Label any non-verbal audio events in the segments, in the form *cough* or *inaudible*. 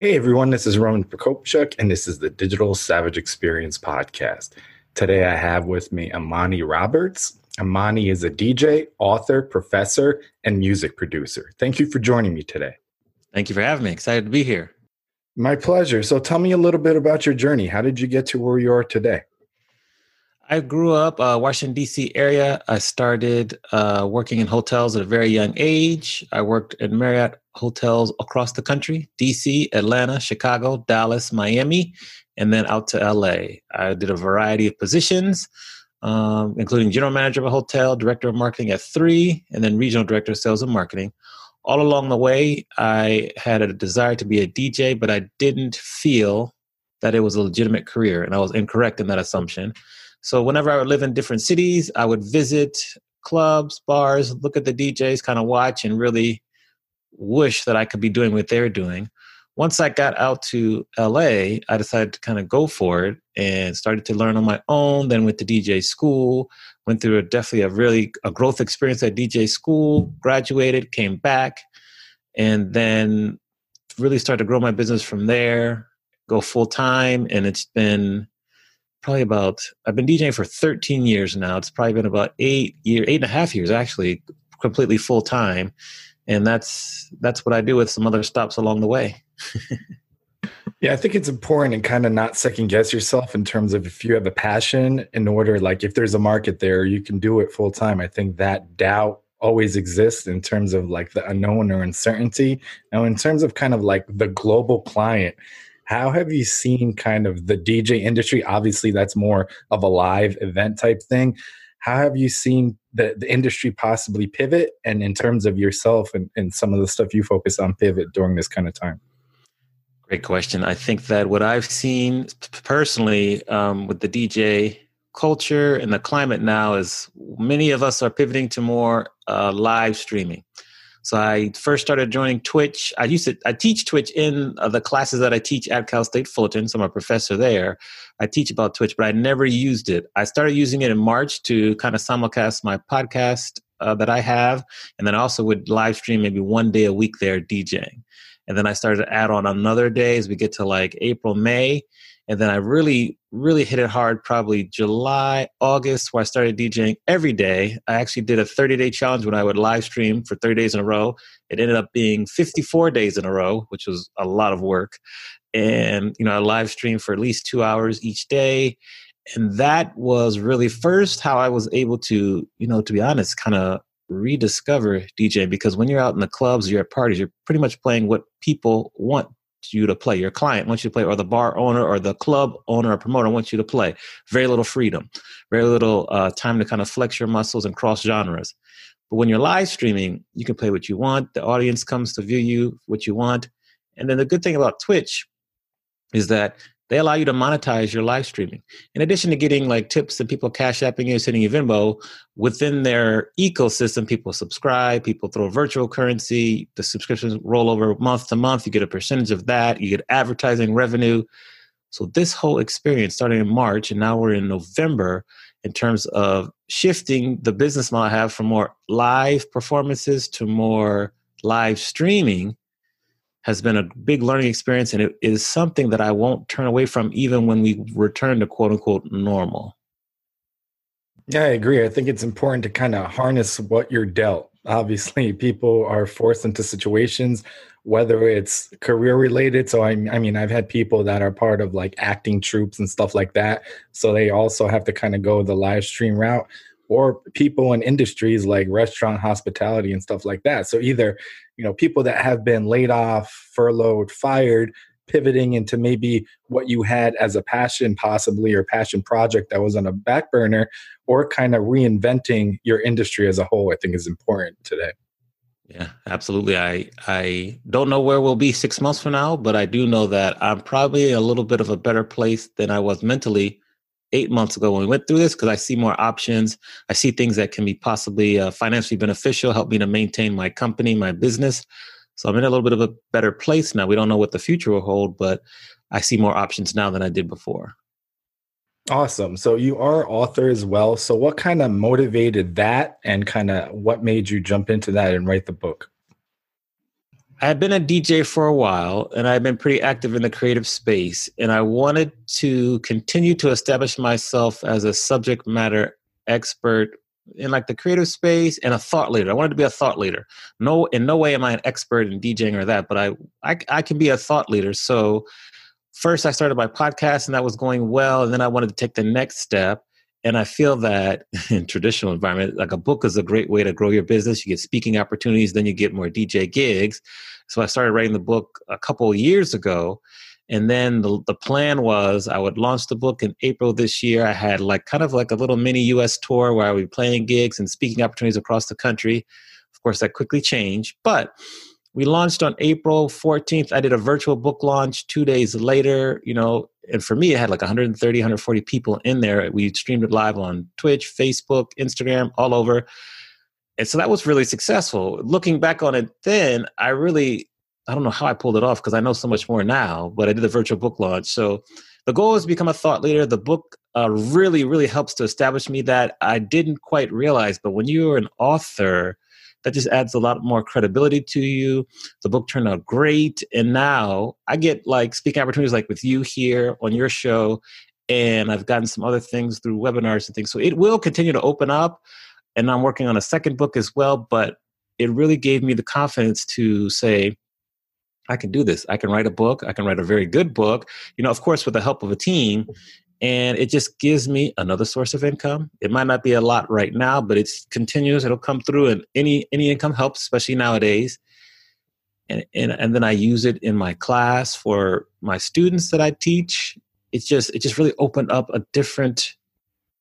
Hey everyone, this is Roman Prokopchuk, and this is the Digital Savage Experience podcast. Today I have with me Amani Roberts. Amani is a DJ, author, professor, and music producer. Thank you for joining me today. Thank you for having me. Excited to be here. My pleasure. So tell me a little bit about your journey. How did you get to where you are today? I grew up uh, Washington D.C. area. I started uh, working in hotels at a very young age. I worked at Marriott hotels across the country: D.C., Atlanta, Chicago, Dallas, Miami, and then out to L.A. I did a variety of positions, um, including general manager of a hotel, director of marketing at three, and then regional director of sales and marketing. All along the way, I had a desire to be a DJ, but I didn't feel that it was a legitimate career, and I was incorrect in that assumption. So whenever I would live in different cities, I would visit clubs, bars, look at the DJs, kind of watch and really wish that I could be doing what they're doing. Once I got out to LA, I decided to kind of go for it and started to learn on my own. Then went to DJ school, went through a, definitely a really a growth experience at DJ school, graduated, came back, and then really started to grow my business from there, go full time. And it's been probably about I've been DJing for 13 years now. It's probably been about eight year, eight and a half years actually, completely full time, and that's that's what I do with some other stops along the way. *laughs* yeah, I think it's important and kind of not second guess yourself in terms of if you have a passion in order, like if there's a market there, you can do it full time. I think that doubt always exists in terms of like the unknown or uncertainty. Now, in terms of kind of like the global client, how have you seen kind of the DJ industry? Obviously, that's more of a live event type thing. How have you seen the, the industry possibly pivot? And in terms of yourself and, and some of the stuff you focus on pivot during this kind of time? Great question. I think that what I've seen personally um, with the DJ culture and the climate now is many of us are pivoting to more uh, live streaming. So I first started joining Twitch. I used to I teach Twitch in uh, the classes that I teach at Cal State Fullerton. So I'm a professor there. I teach about Twitch, but I never used it. I started using it in March to kind of simulcast my podcast uh, that I have, and then I also would live stream maybe one day a week there DJing. And then I started to add on another day as we get to like April, May. And then I really, really hit it hard probably July, August, where I started DJing every day. I actually did a 30 day challenge when I would live stream for 30 days in a row. It ended up being 54 days in a row, which was a lot of work. And, you know, I live streamed for at least two hours each day. And that was really first how I was able to, you know, to be honest, kind of rediscover DJ because when you're out in the clubs, you're at parties, you're pretty much playing what people want you to play. Your client wants you to play, or the bar owner, or the club owner, or promoter wants you to play. Very little freedom, very little uh, time to kind of flex your muscles and cross genres. But when you're live streaming, you can play what you want. The audience comes to view you what you want. And then the good thing about Twitch is that they allow you to monetize your live streaming. In addition to getting like tips and people cash apping you, sending you Venmo, within their ecosystem, people subscribe, people throw virtual currency, the subscriptions roll over month to month, you get a percentage of that, you get advertising revenue. So this whole experience starting in March and now we're in November in terms of shifting the business model I have from more live performances to more live streaming has been a big learning experience and it is something that I won't turn away from even when we return to quote unquote normal. Yeah, I agree. I think it's important to kind of harness what you're dealt. Obviously, *laughs* people are forced into situations, whether it's career related. So, I, I mean, I've had people that are part of like acting troupes and stuff like that. So, they also have to kind of go the live stream route or people in industries like restaurant hospitality and stuff like that so either you know people that have been laid off furloughed fired pivoting into maybe what you had as a passion possibly or passion project that was on a back burner or kind of reinventing your industry as a whole i think is important today Yeah, absolutely. I I don't know where we'll be six months from now, but I do know that I'm probably a little bit of a better place than I was mentally eight months ago when we went through this because I see more options. I see things that can be possibly uh, financially beneficial, help me to maintain my company, my business. So I'm in a little bit of a better place now. We don't know what the future will hold, but I see more options now than I did before. Awesome. So you are author as well. So what kind of motivated that and kind of what made you jump into that and write the book? I had been a DJ for a while and I've been pretty active in the creative space and I wanted to continue to establish myself as a subject matter expert in like the creative space and a thought leader. I wanted to be a thought leader. No in no way am I an expert in DJing or that, but I I, I can be a thought leader. So first I started my podcast and that was going well. And then I wanted to take the next step. And I feel that *laughs* in traditional environment, like a book is a great way to grow your business. You get speaking opportunities, then you get more DJ gigs. So I started writing the book a couple years ago. And then the, the plan was I would launch the book in April this year. I had like kind of like a little mini US tour where I would be playing gigs and speaking opportunities across the country. Of course, that quickly changed. But we launched on April 14th. I did a virtual book launch two days later, you know, and for me, it had like 130, 140 people in there. We streamed it live on Twitch, Facebook, Instagram, all over. And so that was really successful. Looking back on it then, I really, I don't know how I pulled it off because I know so much more now, but I did the virtual book launch. So the goal is to become a thought leader. The book uh, really, really helps to establish me that I didn't quite realize. But when you're an author, that just adds a lot more credibility to you. The book turned out great. And now I get like speaking opportunities like with you here on your show. And I've gotten some other things through webinars and things. So it will continue to open up. And I'm working on a second book as well. But it really gave me the confidence to say, I can do this. I can write a book. I can write a very good book. You know, of course, with the help of a team and it just gives me another source of income. It might not be a lot right now but it's continuous. It'll come through and any any income helps especially nowadays. And, and and then i use it in my class for my students that i teach. It's just it just really opened up a different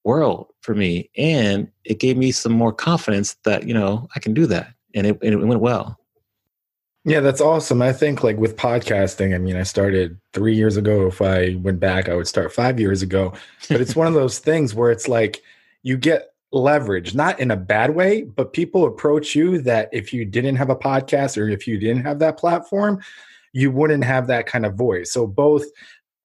world for me and it gave me some more confidence that you know i can do that and it, and it went well yeah, that's awesome. I think like with podcasting, I mean, I started three years ago. If I went back, I would start five years ago. But it's one of those things where it's like you get leverage, not in a bad way, but people approach you that if you didn't have a podcast or if you didn't have that platform, you wouldn't have that kind of voice. So both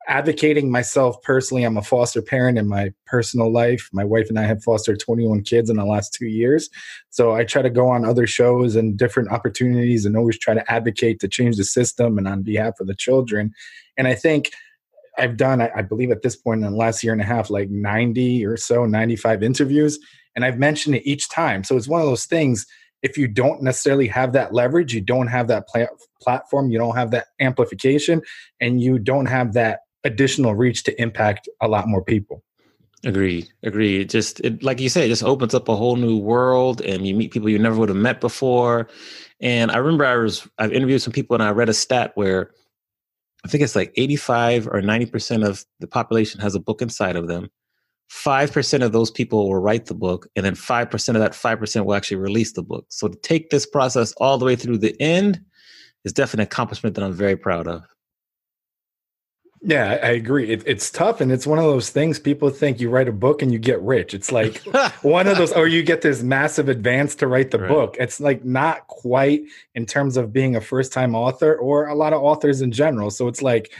advocating myself personally. I'm a foster parent in my personal life. My wife and I have fostered 21 kids in the last two years. So I try to go on other shows and different opportunities and always try to advocate to change the system and on behalf of the children. And I think I've done, I believe at this point in the last year and a half, like 90 or so, 95 interviews. And I've mentioned it each time. So it's one of those things. If you don't necessarily have that leverage, you don't have that pla- platform, you don't have that amplification, and you don't have that additional reach to impact a lot more people. Agreed. Agreed. Just it, like you said, it just opens up a whole new world, and you meet people you never would have met before. And I remember I was I've interviewed some people, and I read a stat where I think it's like eighty five or ninety percent of the population has a book inside of them. Five percent of those people will write the book, and then five percent of that five percent will actually release the book. So to take this process all the way through the end is definitely an accomplishment that I'm very proud of. Yeah, I agree. It, it's tough, and it's one of those things. People think you write a book and you get rich. It's like *laughs* one of those, or you get this massive advance to write the right. book. It's like not quite in terms of being a first-time author, or a lot of authors in general. So it's like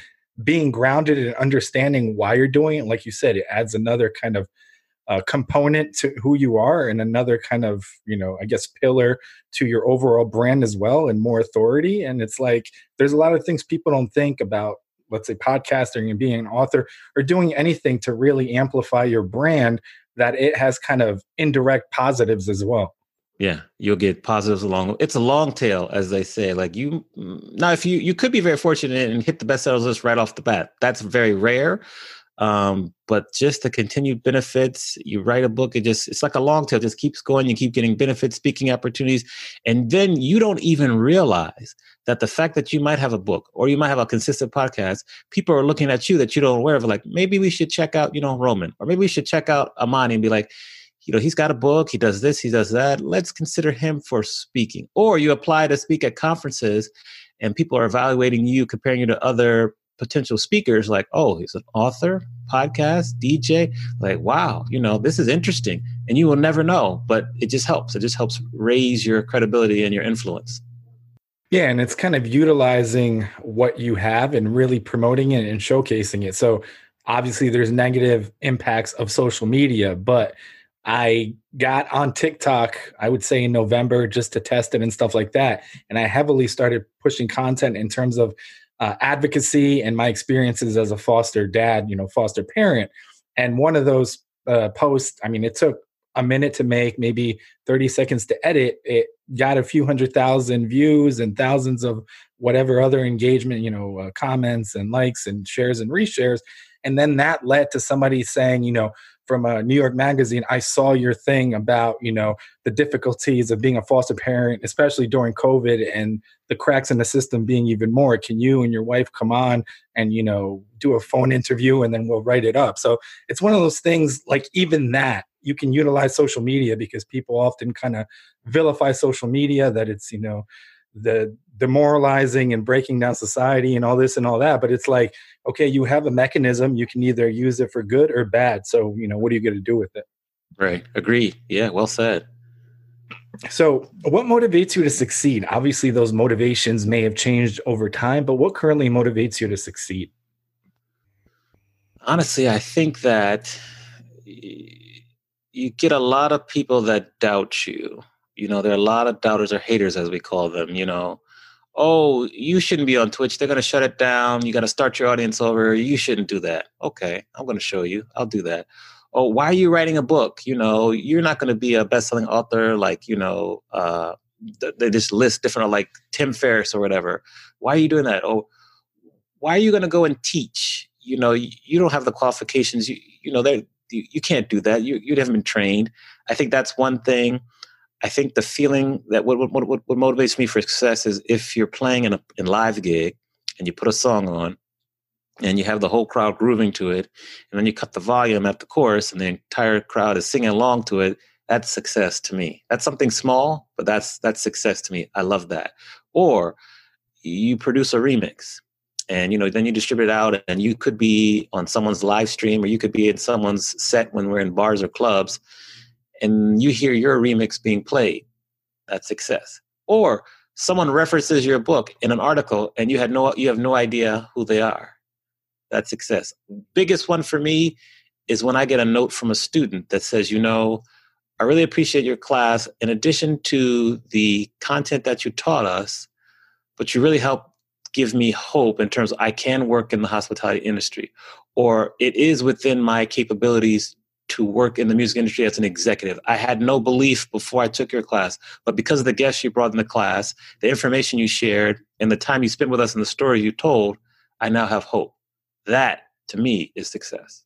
being grounded and understanding why you're doing it. Like you said, it adds another kind of uh, component to who you are, and another kind of you know, I guess, pillar to your overall brand as well, and more authority. And it's like there's a lot of things people don't think about let's say podcasting and being an author or doing anything to really amplify your brand that it has kind of indirect positives as well. Yeah you'll get positives along it's a long tail as they say like you now if you you could be very fortunate and hit the best sellers list right off the bat. That's very rare um, but just the continued benefits you write a book it just it's like a long tail just keeps going you keep getting benefits speaking opportunities and then you don't even realize that the fact that you might have a book or you might have a consistent podcast people are looking at you that you don't aware of like maybe we should check out you know roman or maybe we should check out amani and be like you know, he's got a book, he does this, he does that. Let's consider him for speaking. Or you apply to speak at conferences and people are evaluating you, comparing you to other potential speakers like, oh, he's an author, podcast, DJ. Like, wow, you know, this is interesting. And you will never know, but it just helps. It just helps raise your credibility and your influence. Yeah, and it's kind of utilizing what you have and really promoting it and showcasing it. So obviously there's negative impacts of social media, but I got on TikTok, I would say in November just to test it and stuff like that. And I heavily started pushing content in terms of uh, advocacy and my experiences as a foster dad, you know, foster parent. And one of those uh, posts, I mean, it took a minute to make, maybe 30 seconds to edit. It got a few hundred thousand views and thousands of whatever other engagement, you know, uh, comments and likes and shares and reshares. And then that led to somebody saying, you know, from a New York magazine, I saw your thing about, you know, the difficulties of being a foster parent, especially during COVID and the cracks in the system being even more. Can you and your wife come on and, you know, do a phone interview and then we'll write it up? So it's one of those things like even that you can utilize social media because people often kind of vilify social media that it's, you know, the demoralizing and breaking down society and all this and all that but it's like okay you have a mechanism you can either use it for good or bad. So you know what are you going to do with it? Right. Agree yeah well said. So what motivates you to succeed? Obviously those motivations may have changed over time but what currently motivates you to succeed? Honestly i think that you get a lot of people that doubt you you know, there are a lot of doubters or haters, as we call them. You know, oh, you shouldn't be on Twitch. They're going to shut it down. You got to start your audience over. You shouldn't do that. Okay, I'm going to show you. I'll do that. Oh, why are you writing a book? You know, you're not going to be a best-selling author like you know. Uh, they just list different like Tim Ferriss or whatever. Why are you doing that? Oh, why are you going to go and teach? You know, you, you don't have the qualifications. You you know, you, you can't do that. You you haven't been trained. I think that's one thing I think the feeling that what, what, what, what motivates me for success is if you're playing in a in live gig and you put a song on and you have the whole crowd grooving to it, and then you cut the volume at the chorus and the entire crowd is singing along to it, that's success to me. That's something small, but that's that's success to me. I love that. Or you produce a remix and you know then you distribute it out and you could be on someone's live stream or you could be in someone's set when we're in bars or clubs and you hear your remix being played, that's success. Or someone references your book in an article and you had no you have no idea who they are. That's success. Biggest one for me is when I get a note from a student that says, you know, I really appreciate your class. In addition to the content that you taught us, but you really helped give me hope in terms of I can work in the hospitality industry, or it is within my capabilities to work in the music industry as an executive. I had no belief before I took your class, but because of the guests you brought in the class, the information you shared, and the time you spent with us and the story you told, I now have hope. That, to me, is success.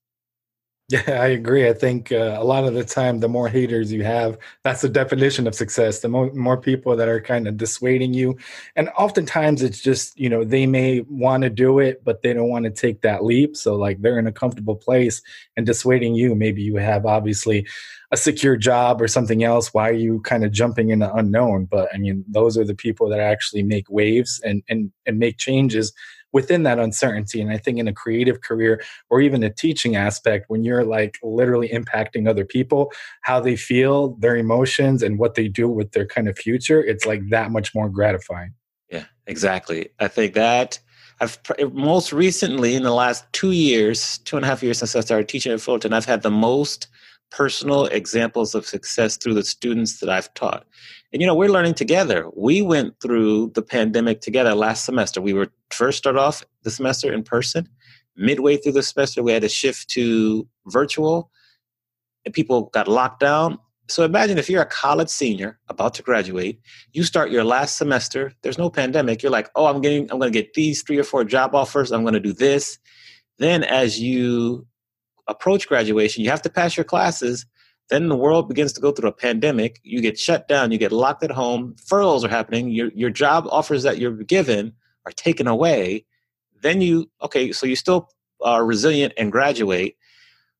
Yeah, *laughs* I agree. I think uh, a lot of the time, the more haters you have, that's the definition of success. The more, more people that are kind of dissuading you. And oftentimes it's just, you know, they may want to do it, but they don't want to take that leap. So, like, they're in a comfortable place and dissuading you. Maybe you have obviously a secure job or something else. Why are you kind of jumping in the unknown? But I mean, those are the people that actually make waves and, and, and make changes within that uncertainty. And I think in a creative career or even a teaching aspect, when you're like literally impacting other people, how they feel, their emotions, and what they do with their kind of future, it's like that much more gratifying. Yeah, exactly. I think that I've most recently in the last two years, two and a half years since I started teaching at Fullerton, I've had the most personal examples of success through the students that I've taught. And you know, we're learning together. We went through the pandemic together last semester. We were first start off the semester in person. Midway through the semester, we had to shift to virtual, and people got locked down. So imagine if you're a college senior about to graduate, you start your last semester, there's no pandemic, you're like, oh, I'm getting I'm gonna get these three or four job offers, I'm gonna do this. Then as you approach graduation, you have to pass your classes. Then the world begins to go through a pandemic. You get shut down. You get locked at home. Furloughs are happening. Your your job offers that you're given are taken away. Then you okay, so you still are resilient and graduate,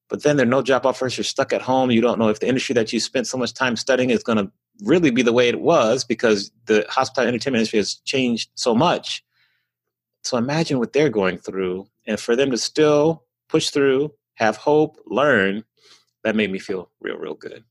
but then there are no job offers. You're stuck at home. You don't know if the industry that you spent so much time studying is going to really be the way it was because the hospitality entertainment industry has changed so much. So imagine what they're going through. And for them to still push through, have hope, learn, that made me feel real, real good.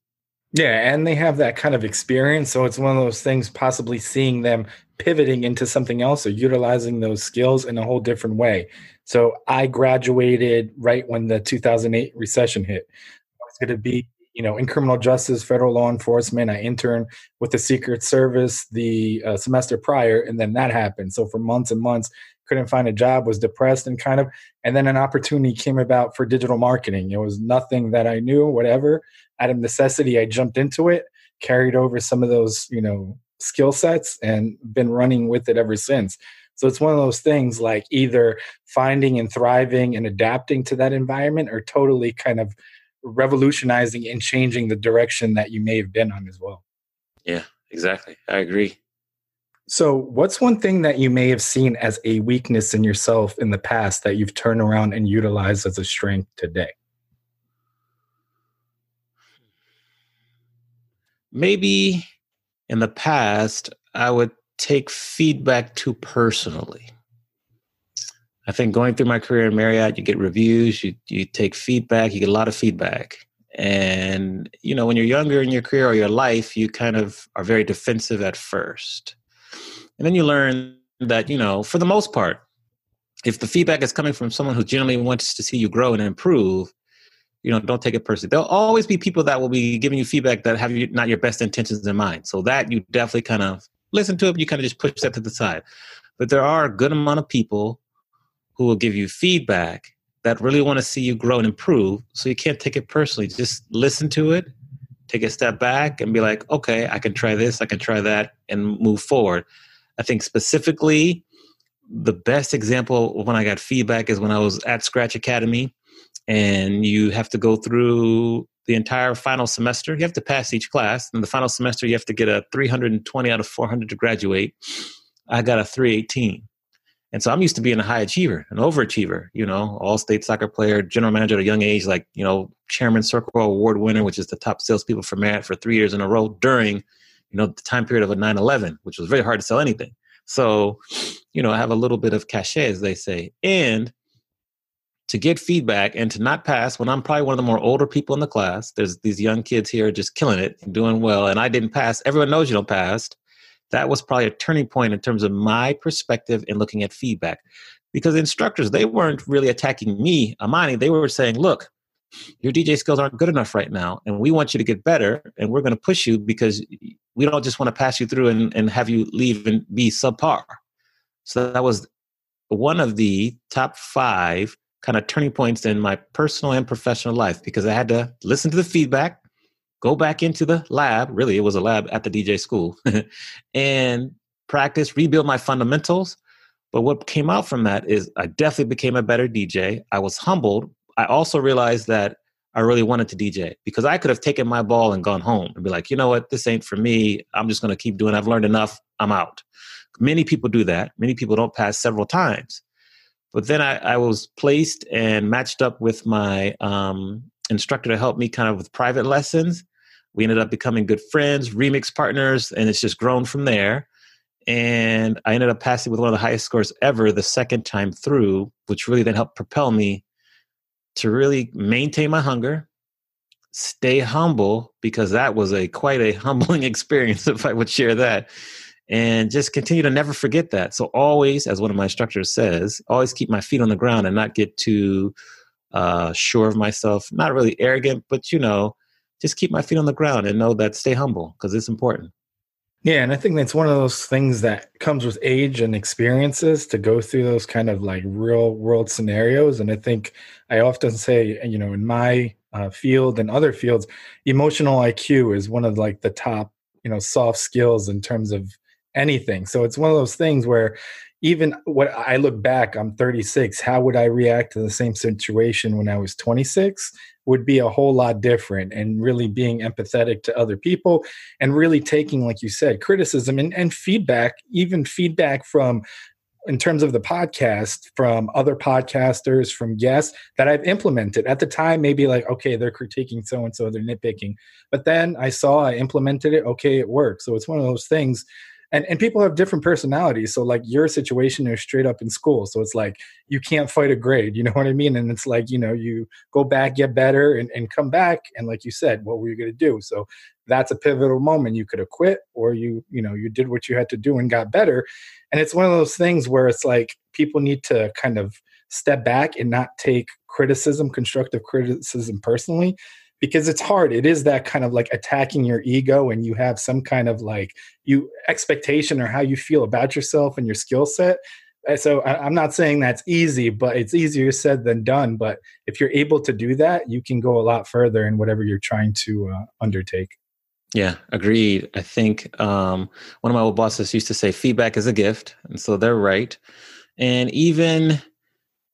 Yeah, and they have that kind of experience. So it's one of those things, possibly seeing them pivoting into something else or utilizing those skills in a whole different way. So I graduated right when the 2008 recession hit. I was going to be, you know, in criminal justice, federal law enforcement. I interned with the Secret Service the uh, semester prior, and then that happened. So for months and months, couldn't find a job, was depressed and kind of, and then an opportunity came about for digital marketing. It was nothing that I knew, whatever. Out of necessity, I jumped into it, carried over some of those, you know, skill sets and been running with it ever since. So it's one of those things like either finding and thriving and adapting to that environment or totally kind of revolutionizing and changing the direction that you may have been on as well. Yeah, exactly. I agree. So, what's one thing that you may have seen as a weakness in yourself in the past that you've turned around and utilized as a strength today? Maybe in the past, I would take feedback too personally. I think going through my career in Marriott, you get reviews, you, you take feedback, you get a lot of feedback. And, you know, when you're younger in your career or your life, you kind of are very defensive at first. And then you learn that, you know, for the most part, if the feedback is coming from someone who genuinely wants to see you grow and improve, you know, don't take it personally. There'll always be people that will be giving you feedback that have you, not your best intentions in mind. So that you definitely kind of listen to it. You kind of just push that to the side. But there are a good amount of people who will give you feedback that really want to see you grow and improve. So you can't take it personally. Just listen to it, take a step back, and be like, okay, I can try this, I can try that, and move forward. I think specifically, the best example when I got feedback is when I was at Scratch Academy and you have to go through the entire final semester. You have to pass each class. In the final semester, you have to get a 320 out of 400 to graduate. I got a 318. And so I'm used to being a high achiever, an overachiever, you know, all state soccer player, general manager at a young age, like, you know, chairman circle award winner, which is the top salespeople for Marriott for three years in a row during, you know, the time period of a 9 11, which was very hard to sell anything. So, you know, I have a little bit of cachet, as they say. And to get feedback and to not pass when I'm probably one of the more older people in the class. There's these young kids here just killing it and doing well, and I didn't pass. Everyone knows you don't pass. That was probably a turning point in terms of my perspective in looking at feedback. Because instructors, they weren't really attacking me, Amani. They were saying, look, your DJ skills aren't good enough right now, and we want you to get better, and we're going to push you because we don't just want to pass you through and, and have you leave and be subpar. So that was one of the top five kind of turning points in my personal and professional life because I had to listen to the feedback, go back into the lab. Really, it was a lab at the DJ school *laughs* and practice, rebuild my fundamentals. But what came out from that is I definitely became a better DJ. I was humbled. I also realized that I really wanted to DJ because I could have taken my ball and gone home and be like, you know what, this ain't for me. I'm just going to keep doing. I've learned enough. I'm out. Many people do that. Many people don't pass several times. But then I, I was placed and matched up with my um, instructor to help me kind of with private lessons. We ended up becoming good friends, remix partners, and it's just grown from there. And I ended up passing with one of the highest scores ever the second time through, which really then helped propel me to really maintain my hunger, stay humble, because that was a quite a *laughs* humbling experience if I would share that and just continue to never forget that. So always, as one of my instructors says, always keep my feet on the ground and not get too uh, sure of myself. Not really arrogant, but you know, just keep my feet on the ground and know that stay humble because it's important. Yeah, and I think that's one of those things that comes with age and experiences to go through those kind of like real world scenarios. And I think I often say, you know, in my uh, field and other fields, emotional IQ is one of like the top, you know, soft skills in terms of anything. So it's one of those things where even what I look back, I'm 36. How would I react to the same situation when I was 26? Would be a whole lot different, and really being empathetic to other people, and really taking, like you said, criticism and, and feedback, even feedback from in terms of the podcast from other podcasters, from guests that I've implemented. At the time, maybe like, okay, they're critiquing so and so, they're nitpicking. But then I saw, I implemented it, okay, it worked. So it's one of those things and and people have different personalities. So like your situation is straight up in school. So it's like you can't fight a grade you know what i mean? And it's like you know you go back get better and, and come back. And like you said what were you going to do? So that's a pivotal moment. You could have quit or you you know you did what you had to do and got better. And it's one of those things where it's like people need to kind of step back and not take criticism constructive criticism personally because it's hard it is that kind of like attacking your ego and you have some kind of like you expectation or how you feel about yourself and your skill set so i'm not saying that's easy but it's easier said than done but if you're able to do that you can go a lot further in whatever you're trying to uh, undertake yeah, agreed. I think um, one of my old bosses used to say feedback is a gift, and so they're right. And even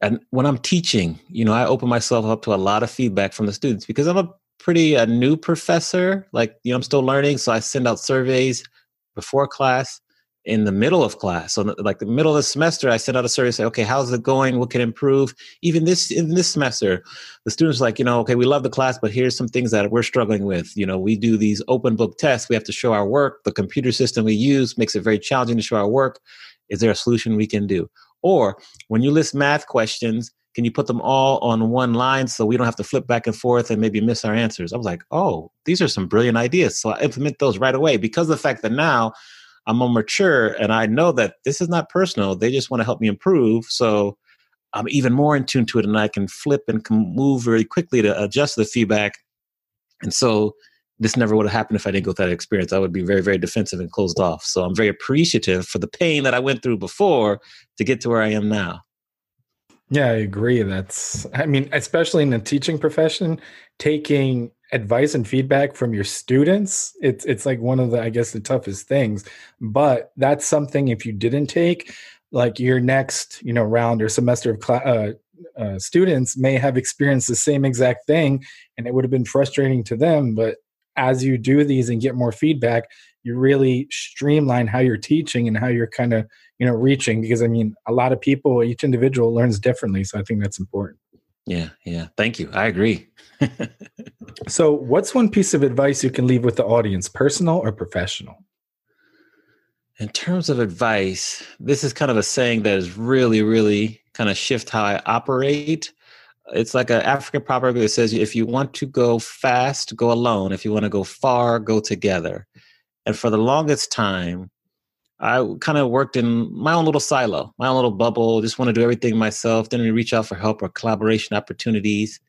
and when I'm teaching, you know, I open myself up to a lot of feedback from the students because I'm a pretty a new professor. Like, you know, I'm still learning, so I send out surveys before class, in the middle of class. So, like the middle of the semester, I send out a survey, say, okay, how's it going? What can improve? Even this in this semester, the students like, you know, okay, we love the class, but here's some things that we're struggling with. You know, we do these open book tests. We have to show our work. The computer system we use makes it very challenging to show our work. Is there a solution we can do? Or when you list math questions, can you put them all on one line so we don't have to flip back and forth and maybe miss our answers? I was like, oh, these are some brilliant ideas. So I implement those right away because the fact that now I'm more mature and I know that this is not personal. They just want to help me improve. So I'm even more in tune to it and I can flip and can move very quickly to adjust the feedback. And so this never would have happened if I didn't go through that experience. I would be very, very defensive and closed off. So I'm very appreciative for the pain that I went through before to get to where I am now. Yeah, I agree. That's, I mean, especially in the teaching profession, taking advice and feedback from your students, it's it's like one of the, I guess, the toughest things. But that's something if you didn't take, like your next, you know, round or semester of uh, uh, students may have experienced the same exact thing, and it would have been frustrating to them. But as you do these and get more feedback, you really streamline how you're teaching and how you're kind of you know reaching because i mean a lot of people each individual learns differently so i think that's important. Yeah yeah. Thank you. I agree. *laughs* So what's one piece of advice you can leave with the audience personal or professional? In terms of advice this is kind of a saying that is really really kind of shift how i operate it's like an African proverb that says, if you want to go fast, go alone. If you want to go far, go together. And for the longest time, I kind of worked in my own little silo, my own little bubble, just want to do everything myself, didn't reach out for help or collaboration opportunities.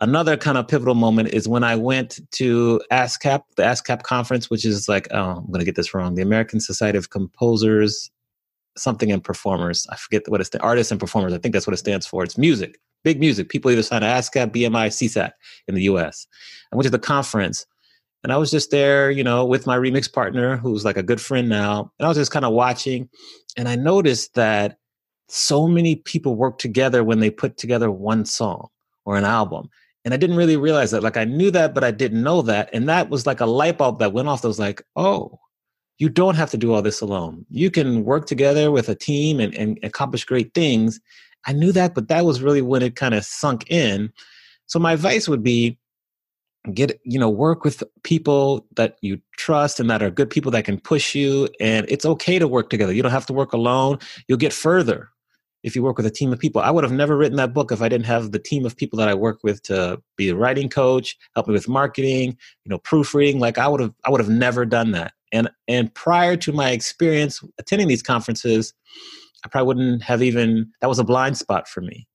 Another kind of pivotal moment is when I went to ASCAP, the ASCAP conference, which is like, oh, I'm going to get this wrong, the American Society of Composers, something and Performers. I forget what it's, the artists and performers. I think that's what it stands for. It's music, big music. People either sign to ASCAP, BMI, SESAC in the US. I went to the conference and I was just there, you know, with my remix partner, who's like a good friend now. And I was just kind of watching. And I noticed that so many people work together when they put together one song or an album. And I didn't really realize that. Like I knew that, but I didn't know that. And that was like a light bulb that went off that was like, oh, you don't have to do all this alone. You can work together with a team and, and accomplish great things. I knew that, but that was really when it kind of sunk in. So my advice would be get you know work with people that you trust and that are good people that can push you and it's okay to work together. You don't have to work alone. You'll get further if you work with a team of people. I would have never written that book if i didn't have the team of people that i work with to be a writing coach help me with marketing you know proofreading. Like i would have i would have never done that. And and prior to my experience attending these conferences i probably wouldn't have even that was a blind spot for me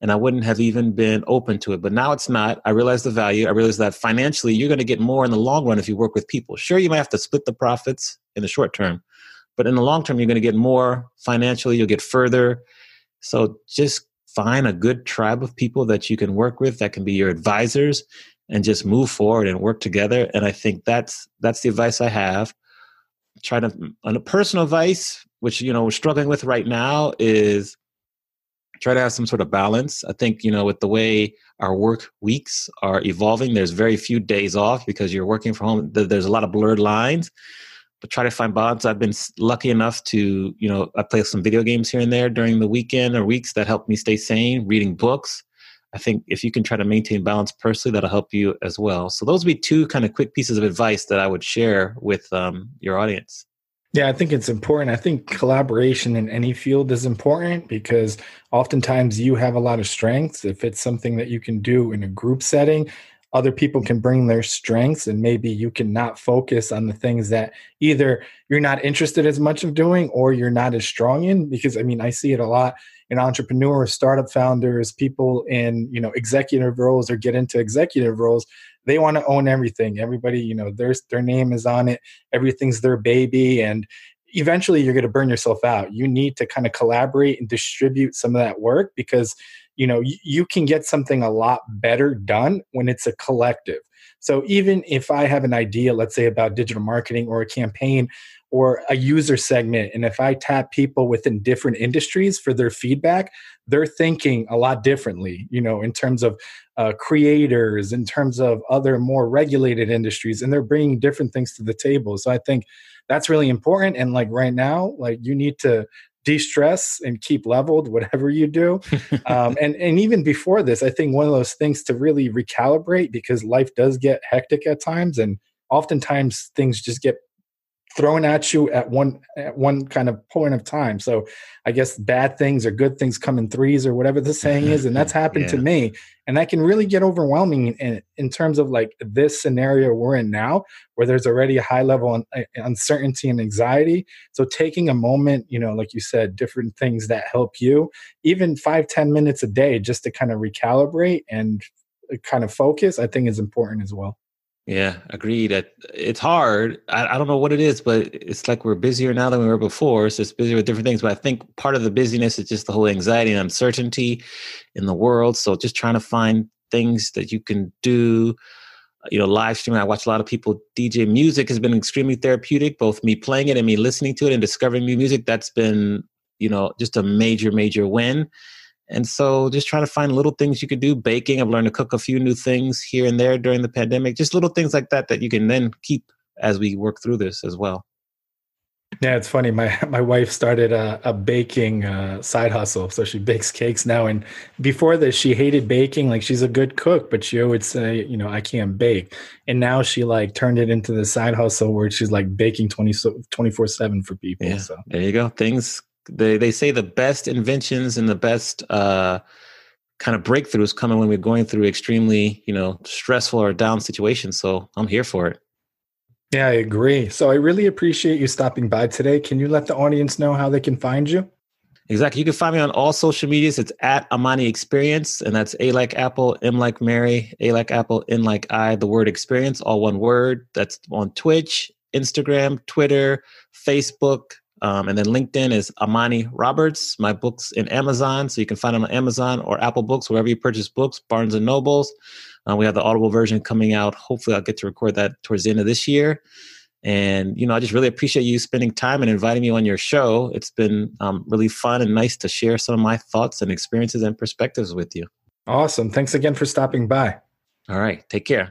and I wouldn't have even been open to it. But now it's not. I realize the value. I realize that financially, you're going to get more in the long run if you work with people. Sure, you might have to split the profits in the short term, but in the long term, you're going to get more financially. You'll get further. So just find a good tribe of people that you can work with that can be your advisors and just move forward and work together. And I think that's that's the advice I have. Try to on a personal advice, which you know we're struggling with right now, is try to have some sort of balance. I think, you know, with the way our work weeks are evolving, there's very few days off because you're working from home. There's a lot of blurred lines. but try to find balance. I've been lucky enough to, you know, I play some video games here and there during the weekend or weeks that help me stay sane, reading books. I think if you can try to maintain balance personally, that'll help you as well. So those would be two kind of quick pieces of advice that I would share with um, your audience. Yeah, I think it's important. I think collaboration in any field is important because oftentimes you have a lot of strengths. If it's something that you can do in a group setting, other people can bring their strengths and maybe you can not focus on the things that either you're not interested as much of doing or you're not as strong in because i mean i see it a lot in entrepreneurs startup founders people in you know executive roles or get into executive roles they want to own everything. Everybody you know there's their name is on it. Everything's their baby and eventually you're going to burn yourself out. You need to kind of collaborate and distribute some of that work because you know you, you can get something a lot better done when it's a collective. So even if i have an idea let's say about digital marketing or a campaign or a user segment and if i tap people within different industries for their feedback they're thinking a lot differently you know in terms of uh, creators in terms of other more regulated industries and they're bringing different things to the table. So i think that's really important and like right now like you need to de-stress and keep leveled whatever you do. Um, and and even before this i think one of those things to really recalibrate because life does get hectic at times and oftentimes things just get thrown at you at one at one kind of point of time. So I guess bad things or good things come in threes or whatever the saying is, and that's *laughs* happened yeah. to me. And that can really get overwhelming in, in terms of like this scenario we're in now, where there's already a high level of uh, uncertainty and anxiety. So taking a moment, you know, like you said, different things that help you, even five ten minutes a day, just to kind of recalibrate and uh, kind of focus, I think is important as well. Yeah, agreed. It's hard. I, I, don't know what it is, but it's like we're busier now than we were before. So it's busier with different things. But I think part of the busyness is just the whole anxiety and uncertainty in the world. So just trying to find things that you can do. Uh, you know, live streaming. I watch a lot of people DJ music has been extremely therapeutic, both me playing it and me listening to it and discovering new music. That's been, you know, just a major, major win. And so just trying to find little things you could do. Baking, I've learned to cook a few new things here and there during the pandemic. Just little things like that that you can then keep as we work through this as well. Yeah, it's funny. My *laughs* my wife started a, a baking uh, side hustle, so she bakes cakes now. And before this, she hated baking. Like she's a good cook, but she would say, you know, I can't bake. And now she like turned it into the side hustle where she's like baking 24 seven for people. Yeah, so there you go. Things they they say the best inventions and the best uh, kind of breakthroughs coming when we're going through extremely you know stressful or down situations. So I'm here for it. Yeah, I agree. So I really appreciate you stopping by today. Can you let the audience know how they can find you? Exactly. You can find me on all social medias. It's at Amani Experience, and that's A like Apple, M like Mary, A like Apple, N like I, the word experience, all one word. That's on Twitch, Instagram, Twitter, Facebook, um, and then LinkedIn is Amani Roberts. My books in Amazon, so you can find them on Amazon or Apple Books, wherever you purchase books, Barnes and Nobles. Uh, we have the Audible version coming out. Hopefully, I'll get to record that towards the end of this year. And you know, I just really appreciate you spending time and inviting me on your show. It's been um, really fun and nice to share some of my thoughts and experiences and perspectives with you. Awesome! Thanks again for stopping by. All right, take care.